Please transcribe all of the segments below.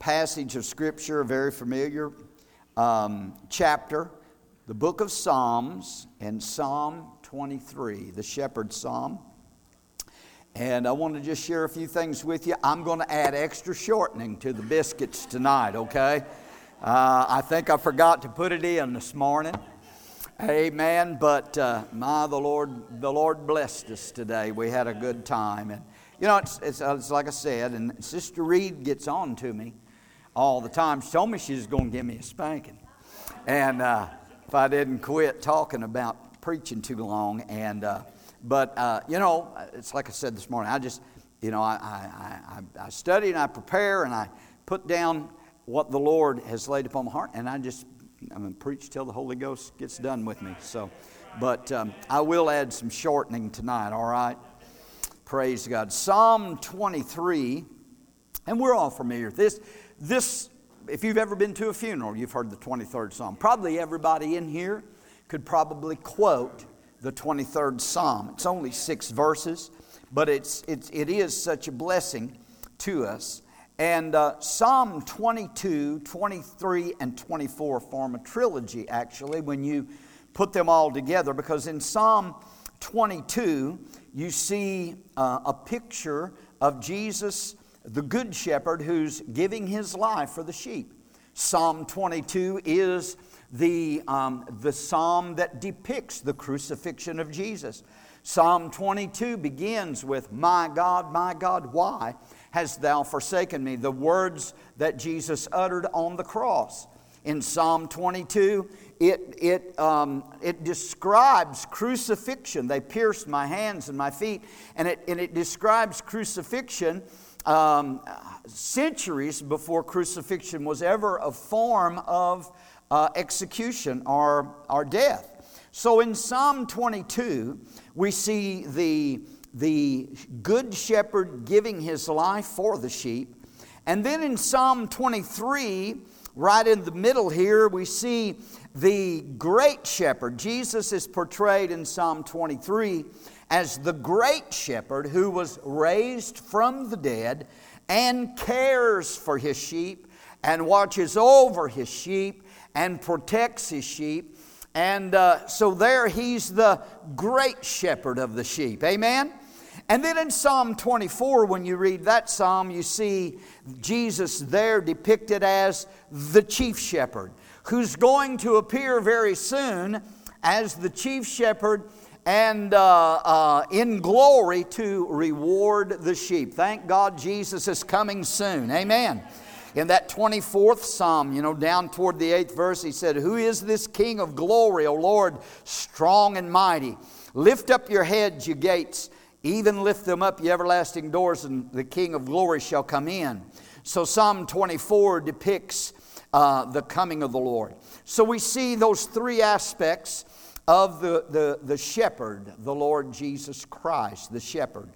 passage of Scripture, a very familiar um, chapter, the book of Psalms, and Psalm 23, the Shepherd's Psalm. And I want to just share a few things with you. I'm going to add extra shortening to the biscuits tonight, okay? Uh, I think I forgot to put it in this morning. Amen. But uh, my, the Lord, the Lord blessed us today. We had a good time, and you know, it's, it's, it's like I said, and Sister Reed gets on to me all the time. She told me she was going to give me a spanking, and uh, if I didn't quit talking about preaching too long, and uh, but uh, you know, it's like I said this morning. I just, you know, I, I, I, I study and I prepare and I put down what the Lord has laid upon my heart, and I just I'm going to preach till the Holy Ghost gets done with me. So, but um, I will add some shortening tonight, all right? Praise God. Psalm 23, and we're all familiar. With this, this, if you've ever been to a funeral, you've heard the 23rd Psalm. Probably everybody in here could probably quote the 23rd Psalm. It's only six verses, but it's, it's, it is such a blessing to us. And uh, Psalm 22, 23, and 24 form a trilogy, actually, when you put them all together, because in Psalm 22, you see uh, a picture of Jesus, the Good Shepherd, who's giving his life for the sheep. Psalm 22 is the, um, the psalm that depicts the crucifixion of Jesus. Psalm 22 begins with, My God, my God, why? hast thou forsaken me? The words that Jesus uttered on the cross. In Psalm 22, it, it, um, it describes crucifixion. They pierced my hands and my feet, and it, and it describes crucifixion um, centuries before crucifixion was ever a form of uh, execution or, or death. So in Psalm 22, we see the the good shepherd giving his life for the sheep. And then in Psalm 23, right in the middle here, we see the great shepherd. Jesus is portrayed in Psalm 23 as the great shepherd who was raised from the dead and cares for his sheep and watches over his sheep and protects his sheep. And uh, so there he's the great shepherd of the sheep. Amen? And then in Psalm 24, when you read that psalm, you see Jesus there depicted as the chief shepherd, who's going to appear very soon as the chief shepherd and uh, uh, in glory to reward the sheep. Thank God Jesus is coming soon. Amen. In that 24th Psalm, you know, down toward the eighth verse, he said, Who is this King of glory, O Lord, strong and mighty? Lift up your heads, you gates even lift them up, ye everlasting doors, and the King of glory shall come in. So Psalm 24 depicts uh, the coming of the Lord. So we see those three aspects of the, the, the shepherd, the Lord Jesus Christ, the shepherd.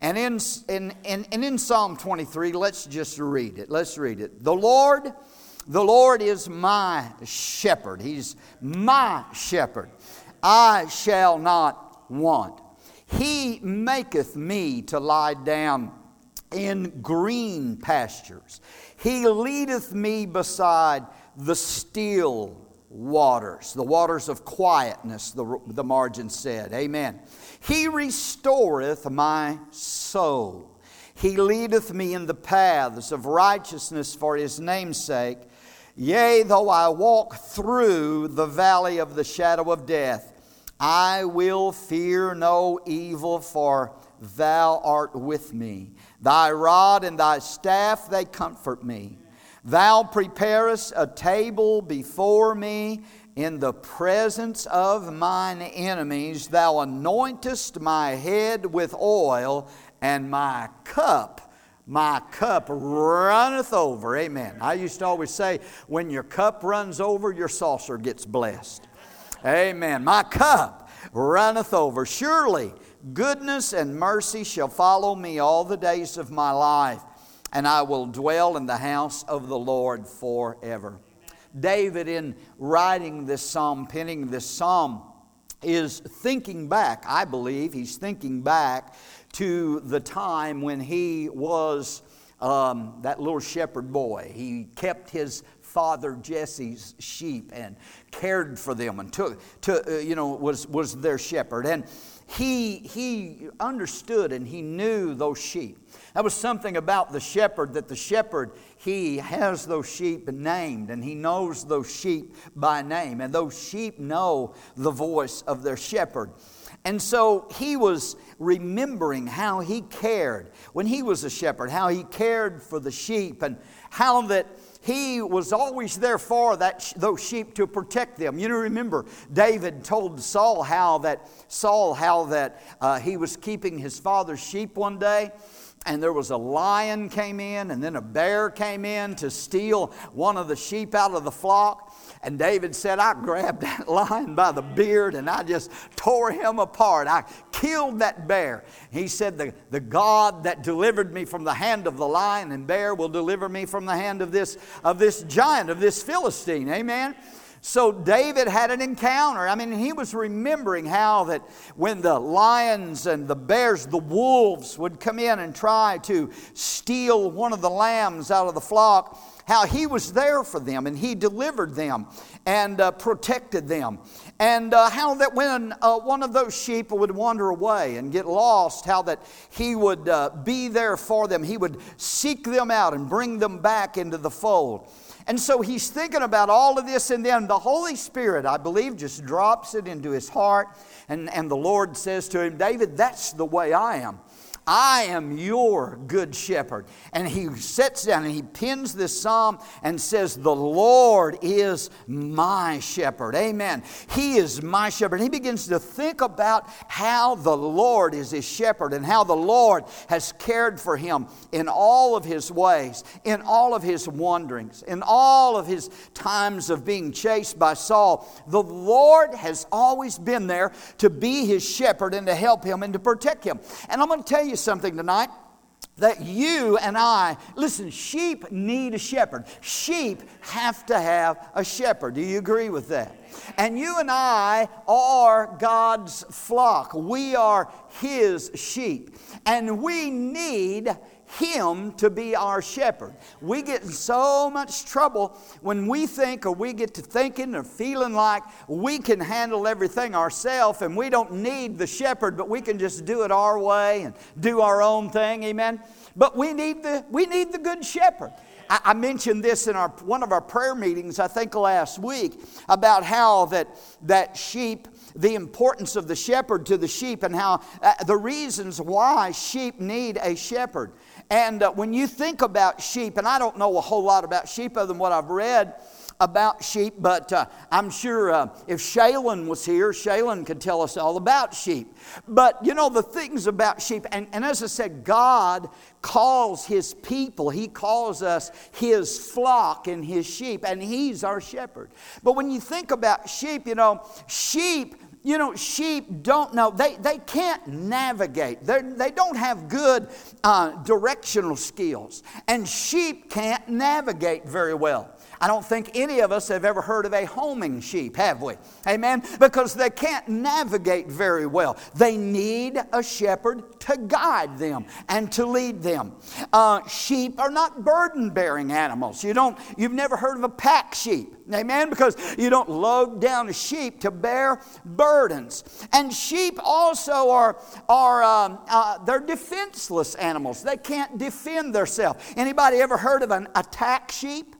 And in, in, in, and in Psalm 23, let's just read it. Let's read it. The Lord, the Lord is my shepherd. He's my shepherd. I shall not want. He maketh me to lie down in green pastures. He leadeth me beside the still waters, the waters of quietness, the, the margin said. Amen. He restoreth my soul. He leadeth me in the paths of righteousness for his name's sake. Yea, though I walk through the valley of the shadow of death, I will fear no evil, for thou art with me. Thy rod and thy staff, they comfort me. Thou preparest a table before me in the presence of mine enemies. Thou anointest my head with oil, and my cup, my cup runneth over. Amen. I used to always say, when your cup runs over, your saucer gets blessed. Amen. My cup runneth over. Surely goodness and mercy shall follow me all the days of my life, and I will dwell in the house of the Lord forever. David, in writing this psalm, penning this psalm, is thinking back, I believe, he's thinking back to the time when he was um, that little shepherd boy. He kept his father Jesse's sheep and cared for them and took, to, uh, you know, was, was their shepherd. And he, he understood and he knew those sheep. That was something about the shepherd that the shepherd, he has those sheep named and he knows those sheep by name. And those sheep know the voice of their shepherd. And so he was remembering how he cared when he was a shepherd, how he cared for the sheep, and how that he was always there for that, those sheep to protect them. You know, remember David told Saul how that Saul how that uh, he was keeping his father's sheep one day, and there was a lion came in, and then a bear came in to steal one of the sheep out of the flock. And David said, I grabbed that lion by the beard and I just tore him apart. I killed that bear. He said, the, the God that delivered me from the hand of the lion and bear will deliver me from the hand of this, of this giant, of this Philistine. Amen. So David had an encounter. I mean, he was remembering how that when the lions and the bears, the wolves would come in and try to steal one of the lambs out of the flock, how he was there for them and he delivered them and uh, protected them. And uh, how that when uh, one of those sheep would wander away and get lost, how that he would uh, be there for them. He would seek them out and bring them back into the fold. And so he's thinking about all of this, and then the Holy Spirit, I believe, just drops it into his heart. And, and the Lord says to him, David, that's the way I am. I am your good shepherd. And he sits down and he pins this psalm and says, The Lord is my shepherd. Amen. He is my shepherd. he begins to think about how the Lord is his shepherd and how the Lord has cared for him in all of his ways, in all of his wanderings, in all of his times of being chased by Saul. The Lord has always been there to be his shepherd and to help him and to protect him. And I'm going to tell you something tonight that you and I, listen, sheep need a shepherd. Sheep have to have a shepherd. Do you agree with that? And you and I are God's flock. We are His sheep. And we need him to be our shepherd. We get in so much trouble when we think or we get to thinking or feeling like we can handle everything ourselves and we don't need the shepherd, but we can just do it our way and do our own thing. Amen. But we need the we need the good shepherd. I, mentioned this in our one of our prayer meetings, I think last week, about how that that sheep the importance of the shepherd to the sheep and how uh, the reasons why sheep need a shepherd. And uh, when you think about sheep, and I don't know a whole lot about sheep other than what I've read about sheep, but uh, I'm sure uh, if Shaylin was here, Shaylin could tell us all about sheep. But you know, the things about sheep, and, and as I said, God calls His people, He calls us His flock and His sheep, and He's our shepherd. But when you think about sheep, you know, sheep you know, sheep don't know, they, they can't navigate. They're, they do not have good uh, directional skills. And sheep can't navigate very well. I don't think any of us have ever heard of a homing sheep, have we? Amen? Because they can't navigate very well. They need a shepherd to guide them and to lead them. Uh, sheep are not burden bearing animals. You don't, you've never heard of a pack sheep. Amen? Because you don't load down a sheep to bear burdens. And sheep also are, are um, uh, they're defenseless animals. They can't defend themselves. Anybody ever heard of an attack sheep?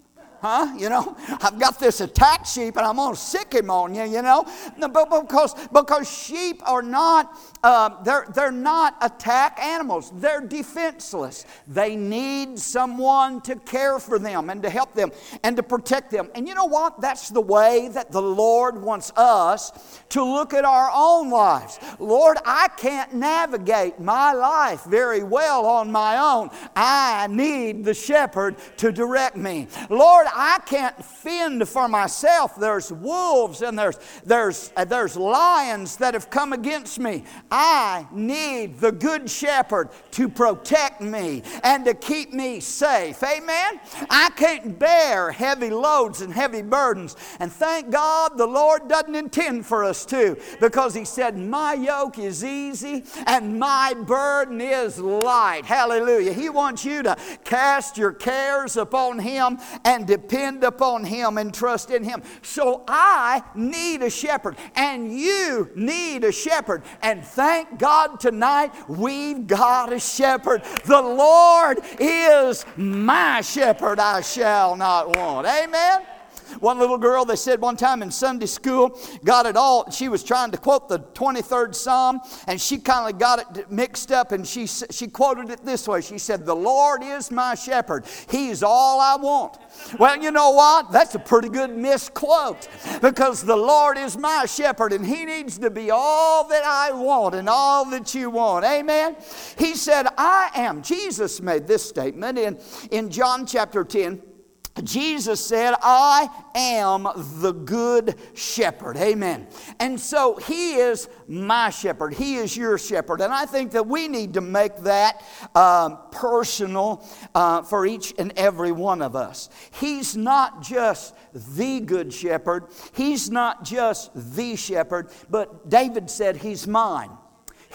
Huh? You know, I've got this attack sheep and I'm going to sic him on you, you know? But because, because sheep are not, uh, they're, they're not attack animals. They're defenseless. They need someone to care for them and to help them and to protect them. And you know what? That's the way that the Lord wants us to look at our own lives. Lord, I can't navigate my life very well on my own. I need the shepherd to direct me. Lord, Lord, I can't fend for myself. There's wolves and there's, there's, uh, there's lions that have come against me. I need the good shepherd to protect me and to keep me safe. Amen? I can't bear heavy loads and heavy burdens. And thank God the Lord doesn't intend for us to because He said, My yoke is easy and my burden is light. Hallelujah. He wants you to cast your cares upon Him and depend upon Him and trust in Him. So I need a shepherd, and you need a shepherd. And thank God tonight we've got a shepherd. The Lord is my shepherd, I shall not want. Amen. One little girl, they said one time in Sunday school, got it all. She was trying to quote the 23rd Psalm, and she kind of got it mixed up, and she, she quoted it this way. She said, The Lord is my shepherd. He's all I want. Well, you know what? That's a pretty good misquote because the Lord is my shepherd and He needs to be all that I want and all that you want. Amen? He said, I am. Jesus made this statement in, in John chapter 10. Jesus said, I am the good shepherd. Amen. And so he is my shepherd. He is your shepherd. And I think that we need to make that um, personal uh, for each and every one of us. He's not just the good shepherd, he's not just the shepherd, but David said, He's mine.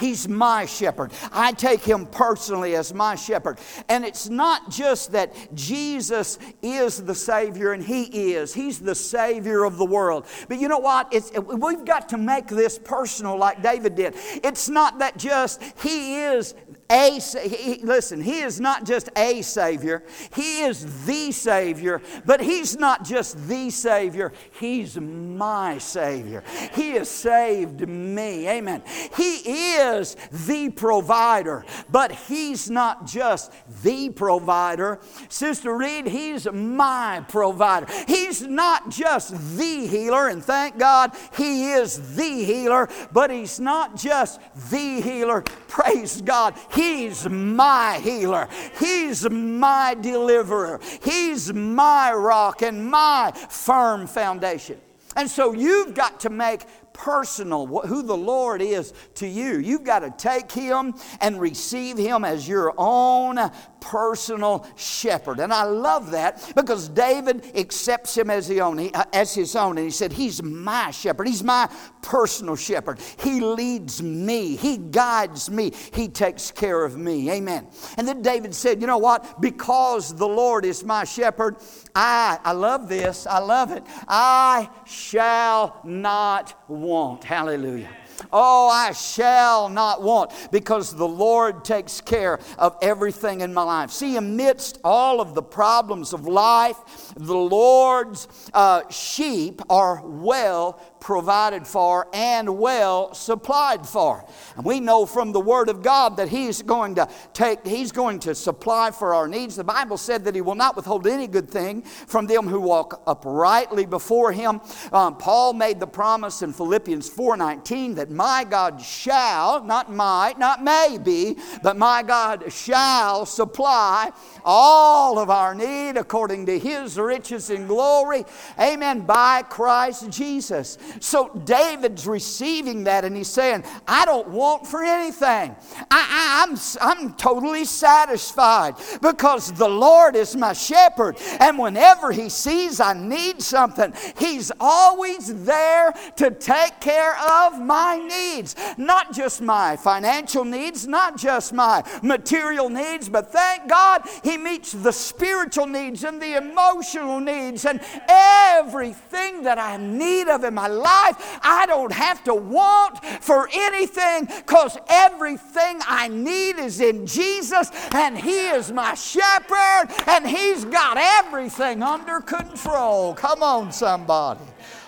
He's my shepherd. I take him personally as my shepherd. And it's not just that Jesus is the Savior and He is, He's the Savior of the world. But you know what? It's, we've got to make this personal like David did. It's not that just He is a he, listen he is not just a savior. He is the savior but he's not just the savior. He's my savior. He has saved me. Amen. He is the provider but he's not just the provider. Sister reed he's my provider. He's not just the healer and thank god he is the healer but he's not just the healer. Praise god. He He's my healer. He's my deliverer. He's my rock and my firm foundation. And so you've got to make personal who the Lord is to you. You've got to take Him and receive Him as your own personal shepherd. And I love that because David accepts Him as, the own, uh, as his own. And he said, He's my shepherd. He's my personal shepherd. He leads me. He guides me. He takes care of me. Amen. And then David said, You know what? Because the Lord is my shepherd, I, I love this. I love it. I shall not want. Hallelujah. Oh, I shall not want because the Lord takes care of everything in my life. See, amidst all of the problems of life, the Lord's uh, sheep are well provided for and well supplied for. And we know from the Word of God that He's going to take, He's going to supply for our needs. The Bible said that He will not withhold any good thing from them who walk uprightly before Him. Um, Paul made the promise in Philippians 4:19 that my God shall, not might, not maybe, but my God shall supply all of our need according to His riches and glory. Amen. By Christ Jesus. So David's receiving that and he's saying, I don't want for anything. I, am I'm, I'm totally satisfied because the Lord is my shepherd. And whenever he sees I need something, he's always there to take care of my needs. Not just my financial needs, not just my material needs, but thank God he meets the spiritual needs and the emotional needs and everything that I need of in my life. I don't have to want for anything because everything I need is in Jesus and He is my shepherd and He's got everything under control. Come on, somebody.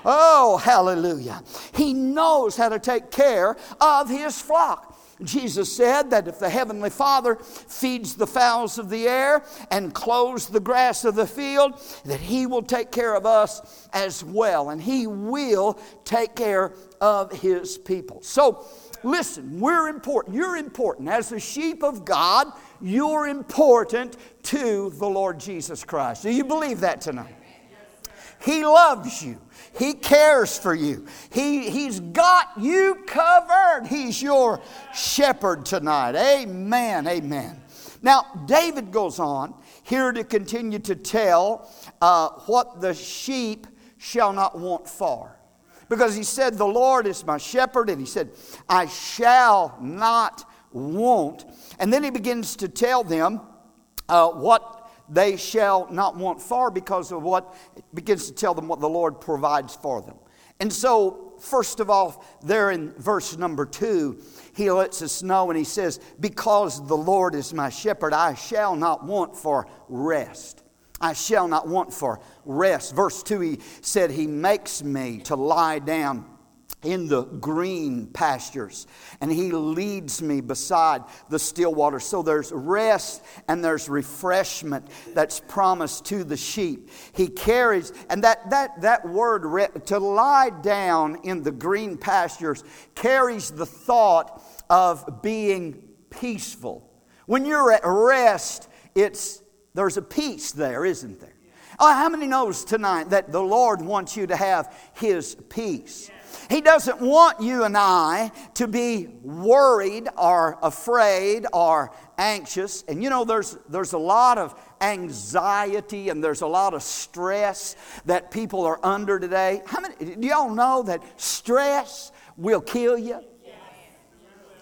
Oh, hallelujah. He knows how to take care of His flock. Jesus said that if the Heavenly Father feeds the fowls of the air and clothes the grass of the field, that He will take care of us as well. And He will take care of His people. So, listen, we're important. You're important. As the sheep of God, you're important to the Lord Jesus Christ. Do you believe that tonight? He loves you. He cares for you. He, he's got you covered. He's your shepherd tonight. Amen. Amen. Now, David goes on here to continue to tell uh, what the sheep shall not want for. Because he said, The Lord is my shepherd, and he said, I shall not want. And then he begins to tell them uh, what they shall not want far because of what begins to tell them what the Lord provides for them. And so, first of all, there in verse number two, he lets us know and he says, Because the Lord is my shepherd, I shall not want for rest. I shall not want for rest. Verse 2, he said, He makes me to lie down in the green pastures and he leads me beside the still water. So there's rest and there's refreshment that's promised to the sheep. He carries and that that that word to lie down in the green pastures carries the thought of being peaceful. When you're at rest it's there's a peace there isn't there? Oh, how many knows tonight that the Lord wants you to have His peace? He doesn't want you and I to be worried or afraid or anxious. And you know, there's, there's a lot of anxiety and there's a lot of stress that people are under today. How many, do y'all know that stress will kill you?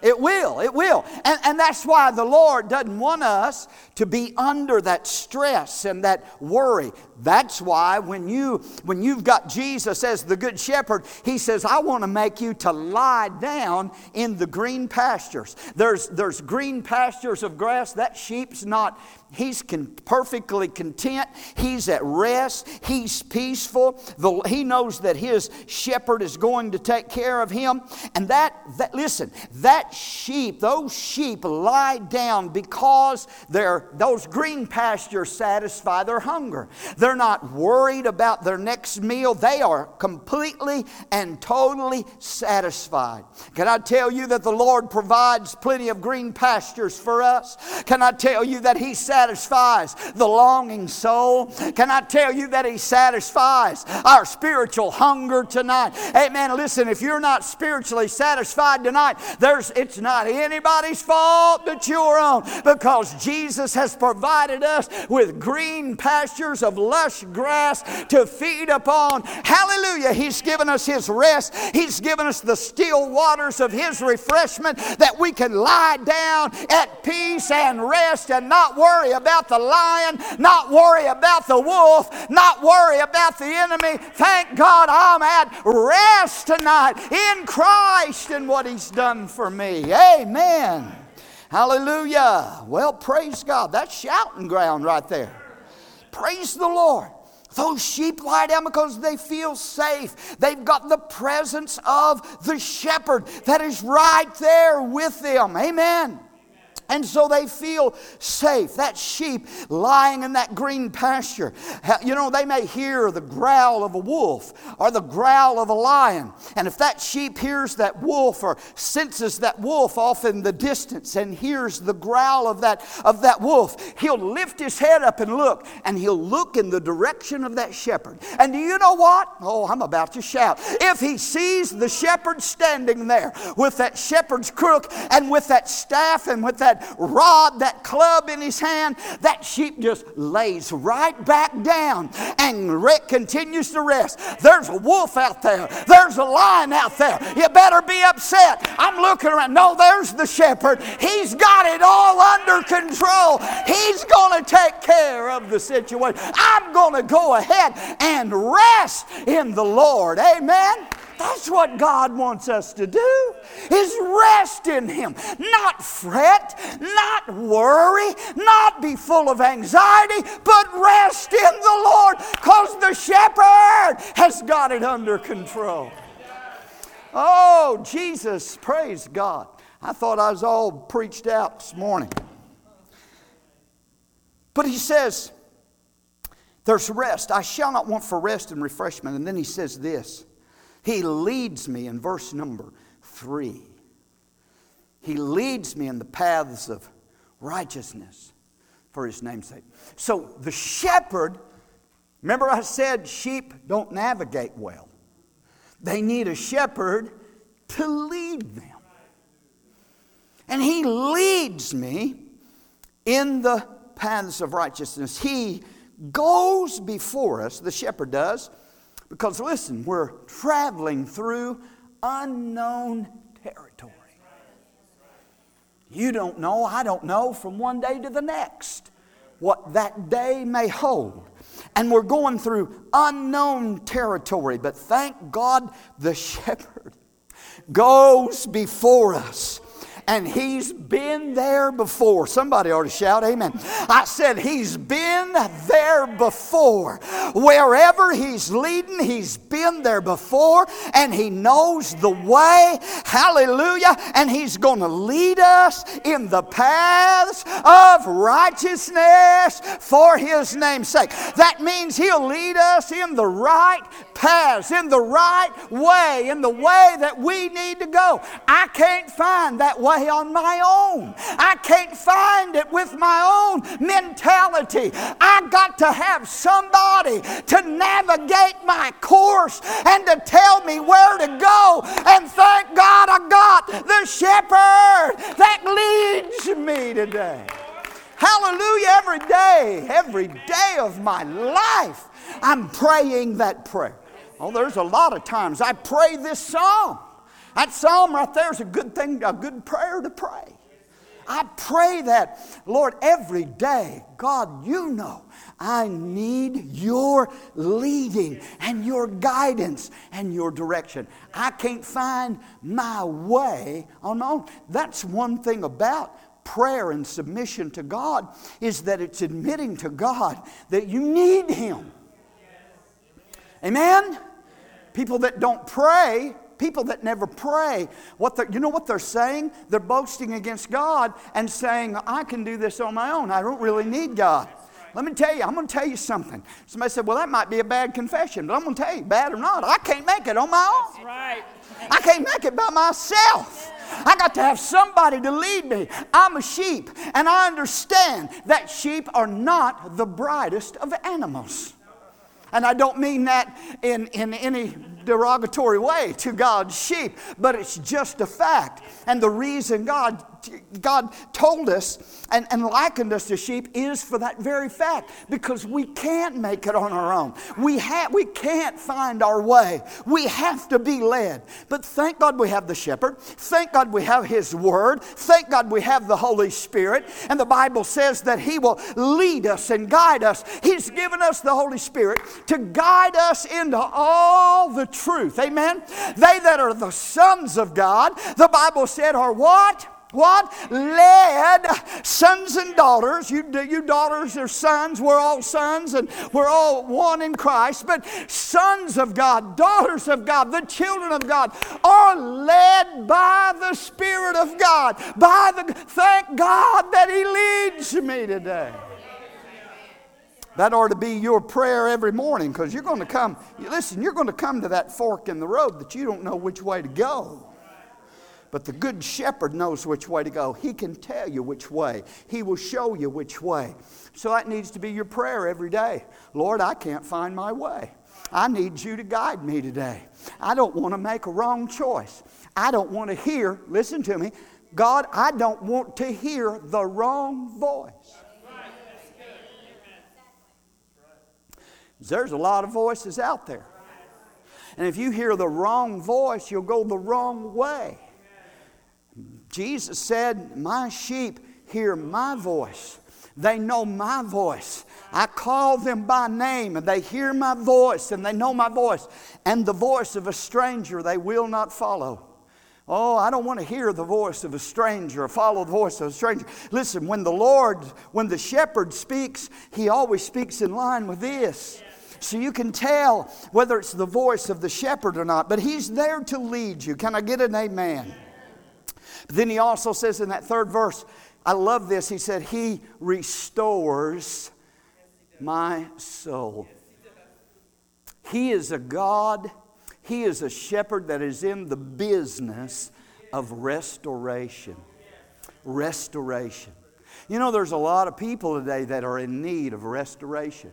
It will, it will. And, and that's why the Lord doesn't want us to be under that stress and that worry. That's why when you when you've got Jesus as the good shepherd, he says, I want to make you to lie down in the green pastures. There's there's green pastures of grass. That sheep's not He's con- perfectly content. He's at rest. He's peaceful. The, he knows that his shepherd is going to take care of him. And that, that, listen, that sheep, those sheep lie down because they're, those green pastures satisfy their hunger. They're not worried about their next meal. They are completely and totally satisfied. Can I tell you that the Lord provides plenty of green pastures for us? Can I tell you that He satisfies the longing soul. Can I tell you that He satisfies our spiritual hunger tonight? Amen. Listen, if you're not spiritually satisfied tonight, there's it's not anybody's fault that you're on because Jesus has provided us with green pastures of lush grass to feed upon. Hallelujah. He's given us His rest. He's given us the still waters of His refreshment that we can lie down at peace and rest and not worry about the lion, not worry about the wolf, not worry about the enemy. Thank God I'm at rest tonight in Christ and what He's done for me. Amen. Hallelujah. Well, praise God. That's shouting ground right there. Praise the Lord. Those sheep lie down because they feel safe. They've got the presence of the shepherd that is right there with them. Amen. And so they feel safe. That sheep lying in that green pasture, you know, they may hear the growl of a wolf or the growl of a lion. And if that sheep hears that wolf or senses that wolf off in the distance and hears the growl of that, of that wolf, he'll lift his head up and look, and he'll look in the direction of that shepherd. And do you know what? Oh, I'm about to shout. If he sees the shepherd standing there with that shepherd's crook and with that staff and with that rod, that club in his hand, that sheep just lays right back down and re- continues to rest. There's a wolf out there, there's a lion out there. You better be upset. I'm looking around. No, there's the shepherd. He's got it all under control. He's going to take care of the situation. I'm going to go ahead and rest in the Lord. Amen. That's what God wants us to do is rest in him. Not fret not worry not be full of anxiety but rest in the lord because the shepherd has got it under control. Oh jesus praise god. I thought i was all preached out this morning. But he says there's rest. I shall not want for rest and refreshment. And then he says this he leads me in verse number three. He leads me in the paths of righteousness for his namesake. So the shepherd Remember, I said sheep don't navigate well, they need a shepherd to lead them. And he leads me in the paths of righteousness. He goes before us, the shepherd does, because listen, we're traveling through unknown territory. You don't know, I don't know, from one day to the next what that day may hold. And we're going through unknown territory, but thank God the shepherd goes before us and he's been there before. Somebody ought to shout, Amen. I said, He's been there before. Wherever He's leading, He's been there before, and He knows the way. Hallelujah. And He's going to lead us in the paths of righteousness for His name's sake. That means He'll lead us in the right paths, in the right way, in the way that we need to go. I can't find that way way on my own. I can't find it with my own mentality. I got to have somebody to navigate my course and to tell me where to go. And thank God I got the shepherd that leads me today. Hallelujah. Every day, every day of my life, I'm praying that prayer. Oh, there's a lot of times I pray this psalm. That psalm right there is a good thing, a good prayer to pray. I pray that, Lord, every day, God, you know, I need your leading and your guidance and your direction. I can't find my way on my own. That's one thing about prayer and submission to God is that it's admitting to God that you need Him. Amen? People that don't pray People that never pray, what you know what they're saying? They're boasting against God and saying, I can do this on my own. I don't really need God. Let me tell you, I'm going to tell you something. Somebody said, Well, that might be a bad confession, but I'm going to tell you, bad or not, I can't make it on my own. That's right. I can't make it by myself. I got to have somebody to lead me. I'm a sheep, and I understand that sheep are not the brightest of animals. And I don't mean that in, in any derogatory way to God's sheep, but it's just a fact. And the reason God God told us and, and likened us to sheep is for that very fact because we can't make it on our own. We, ha- we can't find our way. We have to be led. But thank God we have the shepherd. Thank God we have his word. Thank God we have the Holy Spirit. And the Bible says that he will lead us and guide us. He's given us the Holy Spirit to guide us into all the truth. Amen. They that are the sons of God, the Bible said, are what? What? Led sons and daughters. You, you daughters are sons. We're all sons and we're all one in Christ. But sons of God, daughters of God, the children of God are led by the Spirit of God. By the thank God that He leads me today. That ought to be your prayer every morning because you're going to come, listen, you're going to come to that fork in the road that you don't know which way to go. But the good shepherd knows which way to go. He can tell you which way, he will show you which way. So that needs to be your prayer every day. Lord, I can't find my way. I need you to guide me today. I don't want to make a wrong choice. I don't want to hear, listen to me, God, I don't want to hear the wrong voice. There's a lot of voices out there. And if you hear the wrong voice, you'll go the wrong way. Jesus said, My sheep hear my voice. They know my voice. I call them by name, and they hear my voice, and they know my voice. And the voice of a stranger they will not follow. Oh, I don't want to hear the voice of a stranger or follow the voice of a stranger. Listen, when the Lord, when the shepherd speaks, he always speaks in line with this. So you can tell whether it's the voice of the shepherd or not, but he's there to lead you. Can I get an amen? But then he also says in that third verse, I love this. He said, He restores my soul. He is a God, He is a shepherd that is in the business of restoration. Restoration. You know, there's a lot of people today that are in need of restoration.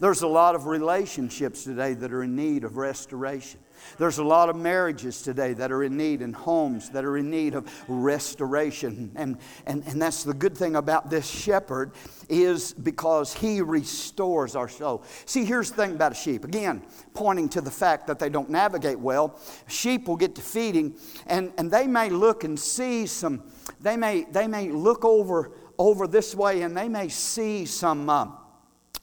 There's a lot of relationships today that are in need of restoration. There's a lot of marriages today that are in need and homes that are in need of restoration. And, and, and that's the good thing about this shepherd is because he restores our soul. See, here's the thing about a sheep. Again, pointing to the fact that they don't navigate well. Sheep will get to feeding and, and they may look and see some, they may, they may look over, over this way and they may see some, uh,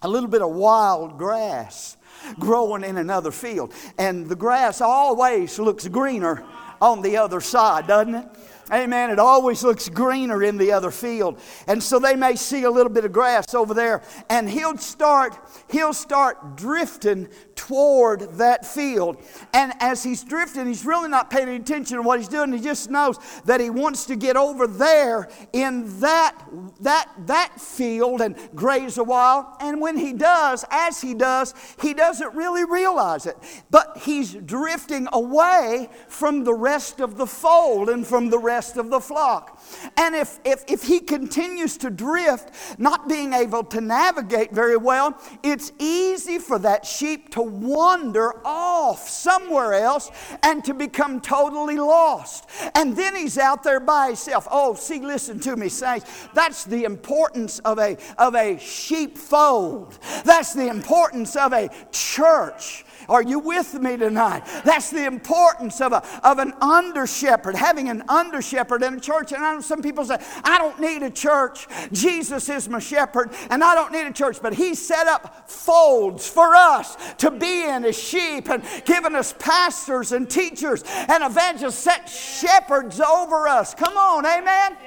a little bit of wild grass growing in another field. And the grass always looks greener on the other side, doesn't it? Amen. It always looks greener in the other field. And so they may see a little bit of grass over there and he'll start he'll start drifting toward that field. And as he's drifting, he's really not paying any attention to what he's doing. He just knows that he wants to get over there in that that that field and graze a while. And when he does, as he does, he doesn't really realize it. But he's drifting away from the rest of the fold and from the rest of the flock. And if, if, if he continues to drift, not being able to navigate very well, it's easy for that sheep to wander off somewhere else and to become totally lost. And then he's out there by himself. Oh, see, listen to me, saints. That's the importance of a, of a sheepfold. That's the importance of a church. Are you with me tonight? That's the importance of, a, of an under shepherd, having an under shepherd in a church. And I know some people say, I don't need a church. Jesus is my shepherd, and I don't need a church. But He set up folds for us to be in as sheep and given us pastors and teachers and evangelists, set shepherds over us. Come on, amen?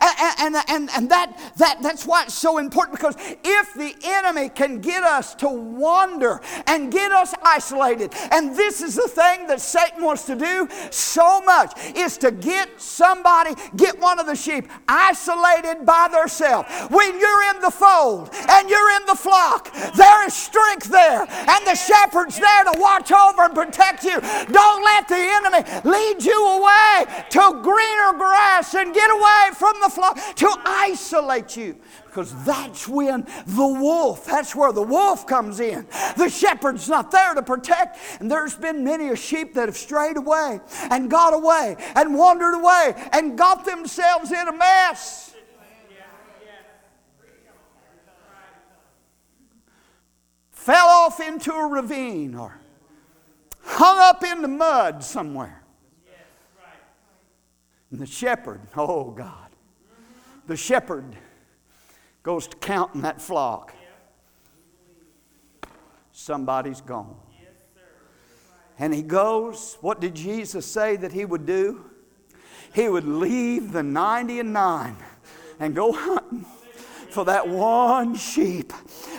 And, and, and, that, that, that's why it's so important because if the enemy can get us to wander and get us isolated, and this is the thing that Satan wants to do so much, is to get somebody, get one of the sheep isolated by themselves. When you're in the fold and you're in the flock, there is strength there, and the shepherd's there to watch over and protect you. Don't let the enemy lead you away to greener grass and get away from the flock to isolate you because that's when the wolf, that's where the wolf comes in. The shepherd's not there to protect. And there's been many a sheep that have strayed away and got away and wandered away and got themselves in a mess. Fell off into a ravine or hung up in the mud somewhere. And the shepherd, oh God, the shepherd goes to counting that flock. Somebody's gone. And he goes, what did Jesus say that he would do? He would leave the 90 and 9 and go hunting for that one sheep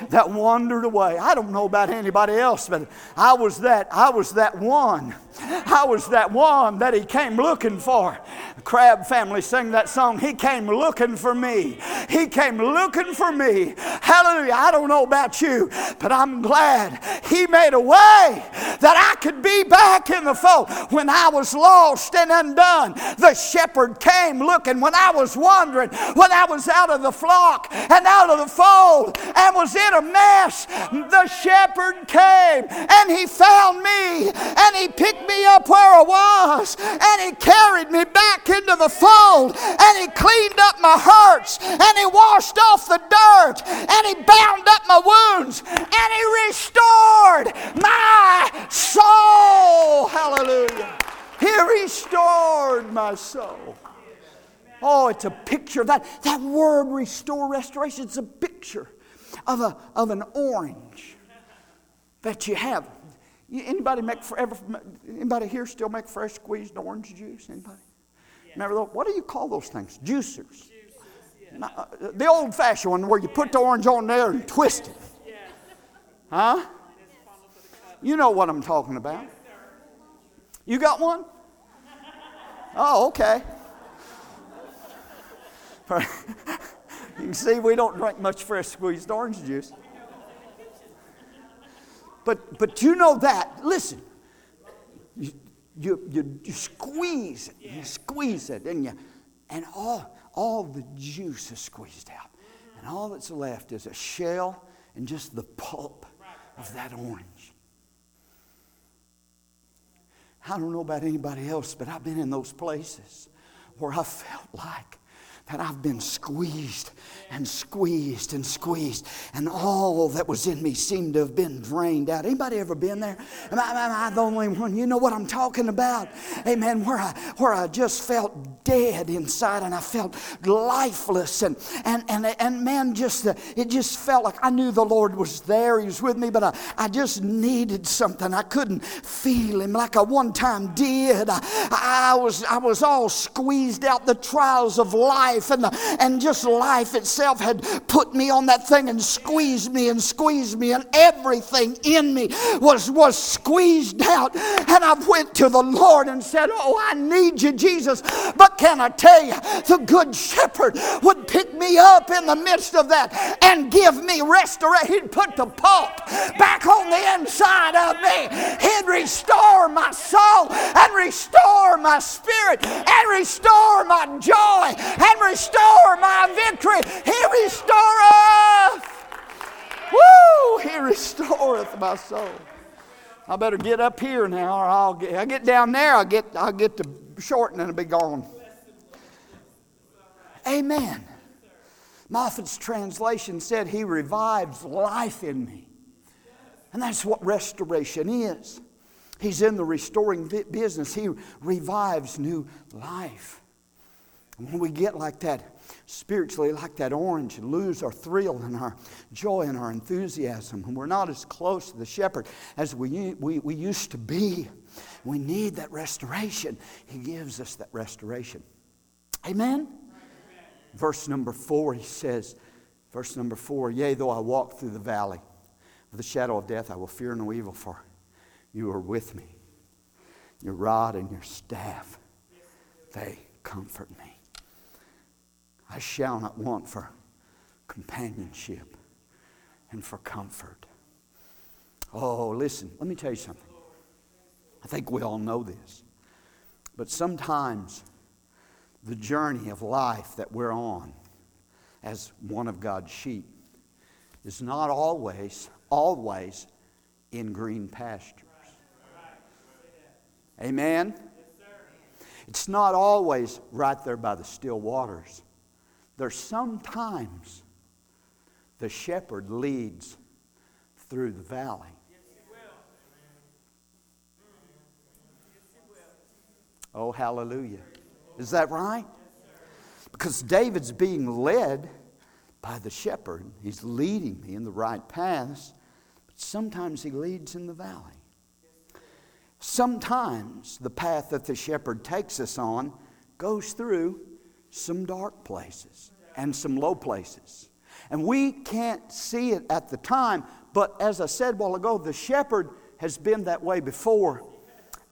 that wandered away. I don't know about anybody else, but I was that I was that one. I was that one that he came looking for. The Crabb family sang that song. He came looking for me. He came looking for me. Hallelujah. I don't know about you, but I'm glad he made a way that I could be back in the fold. When I was lost and undone, the shepherd came looking. When I was wandering, when I was out of the flock and out of the fold and was in a mess, the shepherd came and he found me and he picked me up where I was and He carried me back into the fold and He cleaned up my hurts and He washed off the dirt and He bound up my wounds and He restored my soul. Hallelujah. He restored my soul. Oh, it's a picture. of That, that word restore, restoration, it's a picture of, a, of an orange that you have Anybody make ever, anybody here still make fresh squeezed orange juice? Anybody? Yeah. Remember those? What do you call those things? Juicers. Juices, yeah. uh, the old fashioned one where you put the orange on there and twist it. Yeah. Huh? You know what I'm talking about. You got one? Oh, okay. you can see we don't drink much fresh squeezed orange juice. But, but you know that, listen, you, you, you, you squeeze it, you squeeze it, and, you, and all, all the juice is squeezed out. And all that's left is a shell and just the pulp. of that orange. I don't know about anybody else, but I've been in those places where I felt like that I've been squeezed and squeezed and squeezed, and all that was in me seemed to have been drained out. Anybody ever been there? Am I, am I the only one? You know what I'm talking about? Amen. Where I where I just felt dead inside, and I felt lifeless, and and and and man, just uh, it just felt like I knew the Lord was there. He was with me, but I, I just needed something. I couldn't feel Him like I one time did. I, I was I was all squeezed out the trials of life and the, and just life itself itself had put me on that thing and squeezed me and squeezed me, and everything in me was, was squeezed out. And I went to the Lord and said, Oh, I need you, Jesus. But can I tell you, the Good Shepherd would pick me up in the midst of that and give me restoration. He'd put the pulp back on the inside of me. He'd restore my soul and restore my spirit and restore my joy and restore my victory. He restoreth. Woo! He restoreth my soul. I better get up here now, or I'll get, I get down there, I'll get, I'll get to shorten and be gone. Amen. Moffatt's translation said, He revives life in me. And that's what restoration is. He's in the restoring business, He revives new life. And when we get like that, spiritually like that orange and lose our thrill and our joy and our enthusiasm. And we're not as close to the shepherd as we, we, we used to be. We need that restoration. He gives us that restoration. Amen? Amen? Verse number four, he says, verse number four, Yea, though I walk through the valley of the shadow of death, I will fear no evil, for you are with me. Your rod and your staff, they comfort me. I shall not want for companionship and for comfort. Oh, listen, let me tell you something. I think we all know this. But sometimes the journey of life that we're on as one of God's sheep is not always, always in green pastures. Amen? It's not always right there by the still waters. There's sometimes the shepherd leads through the valley. Oh, hallelujah. Is that right? Because David's being led by the shepherd. He's leading me in the right paths, but sometimes he leads in the valley. Sometimes the path that the shepherd takes us on goes through some dark places and some low places. And we can't see it at the time, but as I said a while ago, the shepherd has been that way before.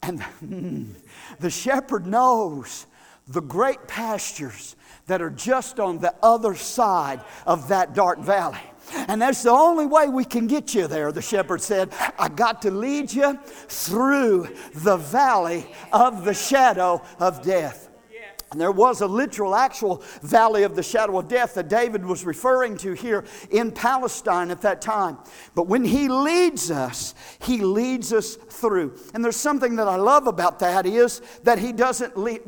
And hmm, the shepherd knows the great pastures that are just on the other side of that dark valley. And that's the only way we can get you there, the shepherd said. I got to lead you through the valley of the shadow of death. And there was a literal, actual valley of the shadow of death that David was referring to here in Palestine at that time. But when he leads us, he leads us through. And there's something that I love about that is that he doesn't lead.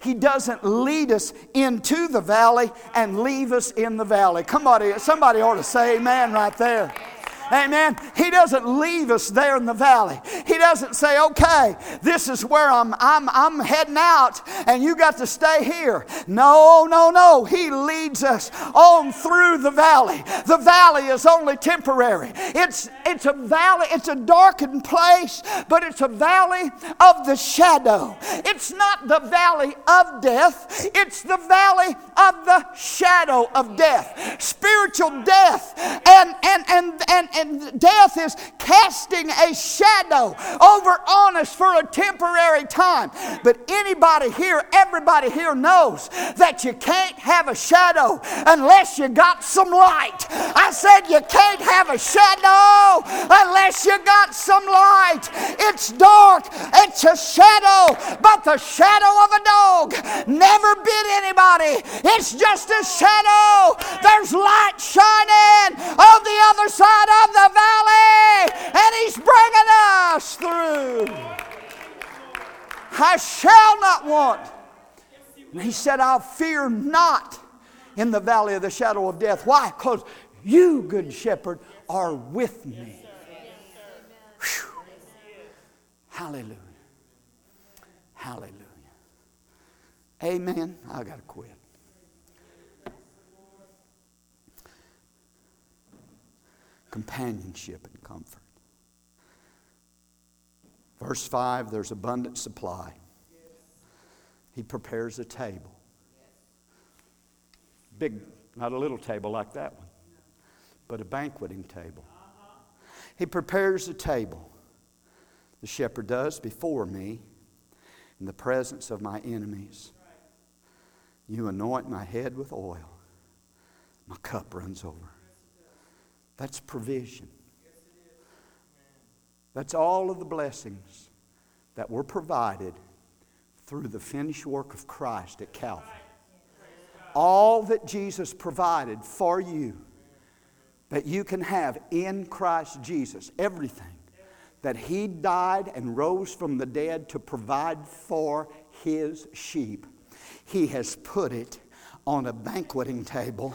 He doesn't lead us into the valley and leave us in the valley. Somebody, somebody ought to say amen right there. Amen. He doesn't leave us there in the valley. He doesn't say, okay, this is where I'm, I'm, I'm heading out and you got to stay here. No, no, no. He leads us on through the valley. The valley is only temporary. It's, it's a valley, it's a darkened place, but it's a valley of the shadow. It's not the valley of death, it's the valley of the shadow of death. Spiritual death and, and, and, and, and and death is casting a shadow over on us for a temporary time. But anybody here, everybody here knows that you can't have a shadow unless you got some light. I said you can't have a shadow unless you got some light. It's dark, it's a shadow, but the shadow of a dog never bit anybody. It's just a shadow. There's light shining on the other side of the valley, and He's bringing us through. I shall not want. And He said, I'll fear not in the valley of the shadow of death. Why? Because you, good shepherd, are with me. Whew. Hallelujah. Hallelujah. Amen. I got to quit. Companionship and comfort. Verse 5 there's abundant supply. He prepares a table. Big, not a little table like that one, but a banqueting table. He prepares a table, the shepherd does, before me in the presence of my enemies. You anoint my head with oil, my cup runs over. That's provision. That's all of the blessings that were provided through the finished work of Christ at Calvary. All that Jesus provided for you that you can have in Christ Jesus, everything that He died and rose from the dead to provide for His sheep, He has put it on a banqueting table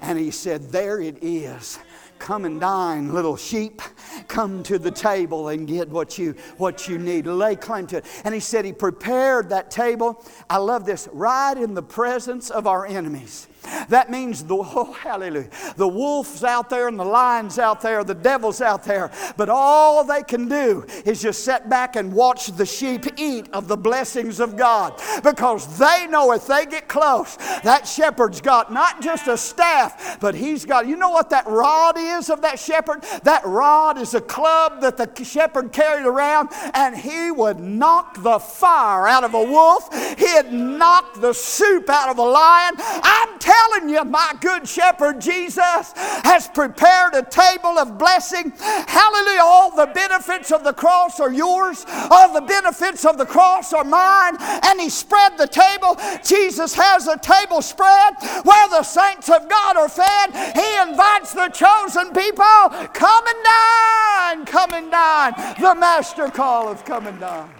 and He said, There it is. Come and dine, little sheep. Come to the table and get what you what you need. Lay claim to it. And he said he prepared that table. I love this. Right in the presence of our enemies. That means the oh, hallelujah. The wolf's out there and the lion's out there, the devil's out there. But all they can do is just sit back and watch the sheep eat of the blessings of God. Because they know if they get close, that shepherd's got not just a staff, but he's got, you know what that rod is of that shepherd? That rod is a club that the shepherd carried around, and he would knock the fire out of a wolf. He'd knock the soup out of a lion. I'm telling you, my good shepherd Jesus has prepared a table of blessing. Hallelujah. All the benefits of the cross are yours, all the benefits of the cross are mine. And He spread the table. Jesus has a table spread where the saints of God are fed. He invites the chosen people come and dine, come and dine. The master calleth, come and dine.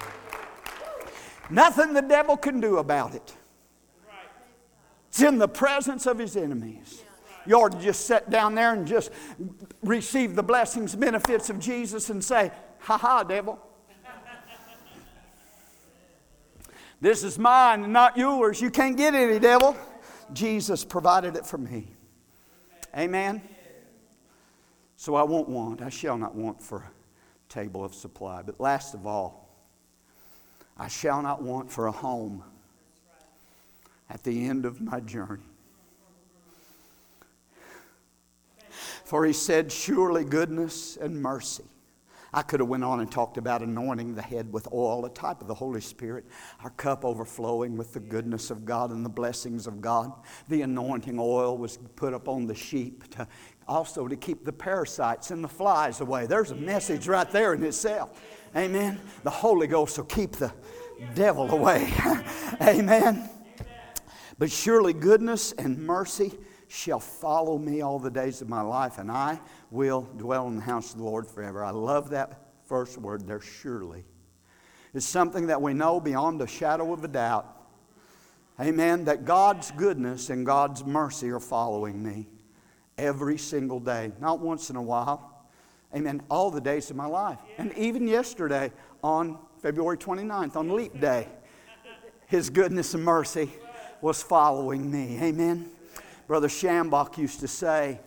Nothing the devil can do about it. It's in the presence of his enemies. You ought to just sit down there and just receive the blessings, benefits of Jesus and say, Ha ha, devil. this is mine and not yours. You can't get any, devil. Jesus provided it for me. Amen. So I won't want, I shall not want for a table of supply. But last of all, I shall not want for a home at the end of my journey. For he said, Surely goodness and mercy. I could have went on and talked about anointing the head with oil, a type of the Holy Spirit, our cup overflowing with the goodness of God and the blessings of God. The anointing oil was put upon the sheep to also to keep the parasites and the flies away. There's a message right there in itself. Amen. The Holy Ghost will keep the devil away. Amen. But surely goodness and mercy shall follow me all the days of my life, and I will dwell in the house of the Lord forever. I love that first word there, surely. It's something that we know beyond a shadow of a doubt. Amen. That God's goodness and God's mercy are following me every single day, not once in a while. Amen. All the days of my life. And even yesterday on February 29th, on Leap Day, His goodness and mercy was following me. Amen. Brother Schambach used to say,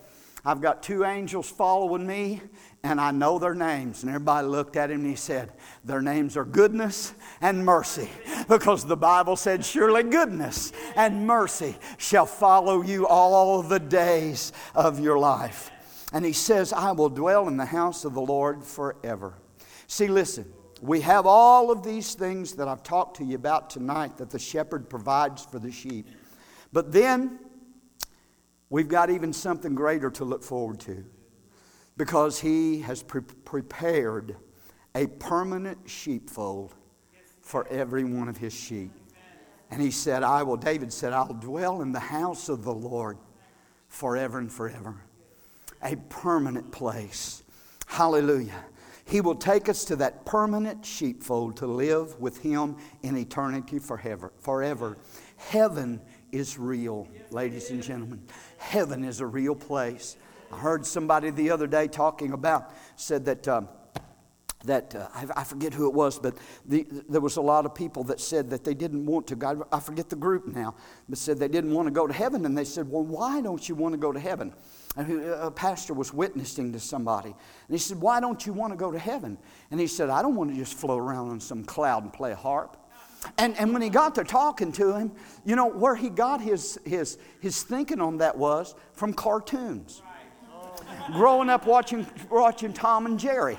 I've got two angels following me, and I know their names. And everybody looked at him and he said, Their names are goodness and mercy. Because the Bible said, Surely goodness and mercy shall follow you all the days of your life. And he says, I will dwell in the house of the Lord forever. See, listen, we have all of these things that I've talked to you about tonight that the shepherd provides for the sheep. But then we've got even something greater to look forward to because he has pre- prepared a permanent sheepfold for every one of his sheep. And he said, I will, David said, I'll dwell in the house of the Lord forever and forever. A permanent place. Hallelujah. He will take us to that permanent sheepfold to live with Him in eternity forever. forever. Heaven is real, ladies and gentlemen. Heaven is a real place. I heard somebody the other day talking about, said that. Uh, that uh, I, forget who it was, but the, there was a lot of people that said that they didn't want to go. I forget the group now, but said they didn't want to go to heaven. And they said, Well, why don't you want to go to heaven? And a pastor was witnessing to somebody. And he said, Why don't you want to go to heaven? And he said, I don't want to just float around on some cloud and play a harp. And, and when he got to talking to him, you know, where he got his, his, his thinking on that was from cartoons. Growing up watching, watching Tom and Jerry.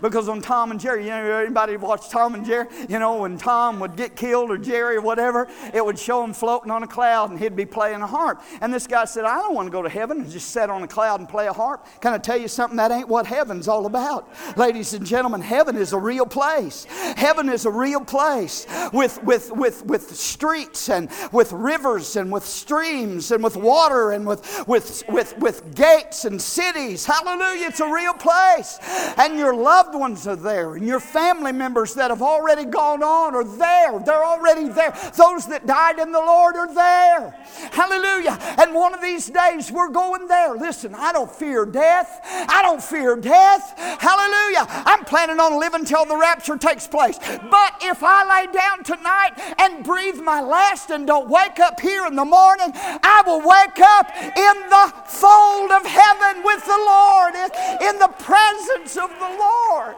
Because on Tom and Jerry, you know, anybody watch Tom and Jerry? You know, when Tom would get killed or Jerry or whatever, it would show him floating on a cloud and he'd be playing a harp. And this guy said, I don't want to go to heaven and just sit on a cloud and play a harp. Can I tell you something? That ain't what heaven's all about. Ladies and gentlemen, heaven is a real place. Heaven is a real place with, with, with, with streets and with rivers and with streams and with water and with, with, with, with gates and cities. Hallelujah. It's a real place. And your loved loved ones are there, and your family members that have already gone on are there. They're already there. Those that died in the Lord are there. Hallelujah. And one of these days we're going there. Listen, I don't fear death. I don't fear death. Hallelujah. I'm planning on living till the rapture takes place. But if I lay down tonight and breathe my last and don't wake up here in the morning, I will wake up in the fold of heaven with the Lord, in the presence of the Lord. Lord.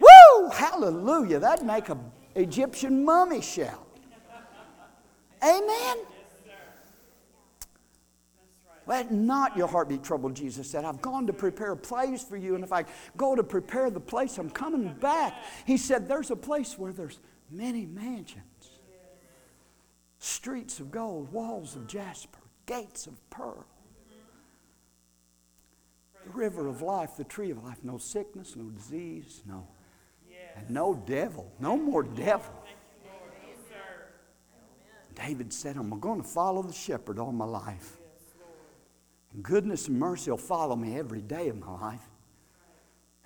Woo! Hallelujah. That'd make an Egyptian mummy shout. Amen. Let not your heart be troubled, Jesus said. I've gone to prepare a place for you, and if I go to prepare the place, I'm coming back. He said, There's a place where there's many mansions, streets of gold, walls of jasper, gates of pearl the river of life, the tree of life. No sickness, no disease, no. And no devil. No more devil. David said, I'm going to follow the shepherd all my life. And goodness and mercy will follow me every day of my life.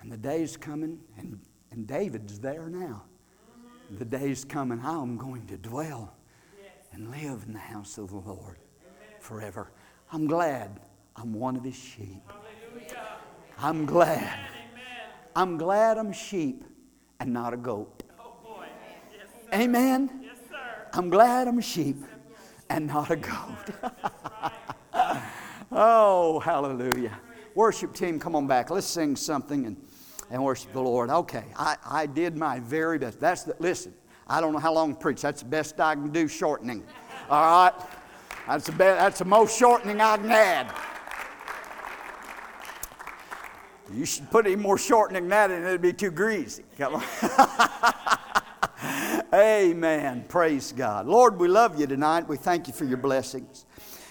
And the day's coming, and, and David's there now. The day's coming, I'm going to dwell and live in the house of the Lord forever. I'm glad I'm one of his sheep. I'm glad. I'm glad I'm sheep and not a goat. Amen. I'm glad I'm a sheep and not a goat. oh, hallelujah. Worship team, come on back. Let's sing something and, and worship the Lord. Okay, I, I did my very best. That's the, listen, I don't know how long to preach. That's the best I can do shortening. All right? That's the, best, that's the most shortening I can add. You should put any more shortening than that and it'd be too greasy. Come on. Amen. Praise God. Lord, we love you tonight. We thank you for your blessings.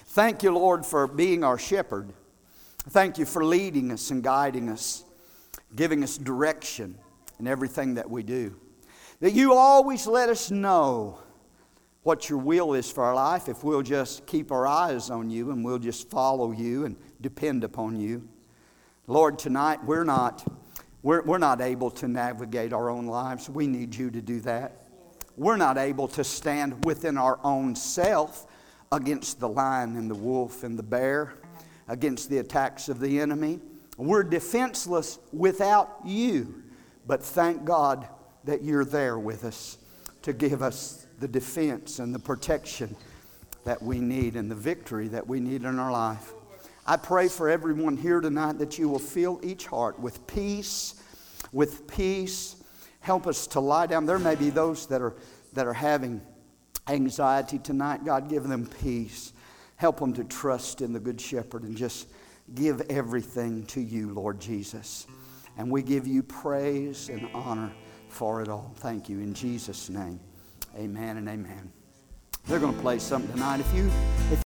Thank you, Lord, for being our shepherd. Thank you for leading us and guiding us, giving us direction in everything that we do. That you always let us know what your will is for our life if we'll just keep our eyes on you and we'll just follow you and depend upon you. Lord, tonight we're not, we're, we're not able to navigate our own lives. We need you to do that. We're not able to stand within our own self against the lion and the wolf and the bear, against the attacks of the enemy. We're defenseless without you. But thank God that you're there with us to give us the defense and the protection that we need and the victory that we need in our life. I pray for everyone here tonight that you will fill each heart with peace, with peace. Help us to lie down. There may be those that are, that are having anxiety tonight. God, give them peace. Help them to trust in the Good Shepherd and just give everything to you, Lord Jesus. And we give you praise and honor for it all. Thank you in Jesus' name. Amen and amen. They're going to play something tonight. If you if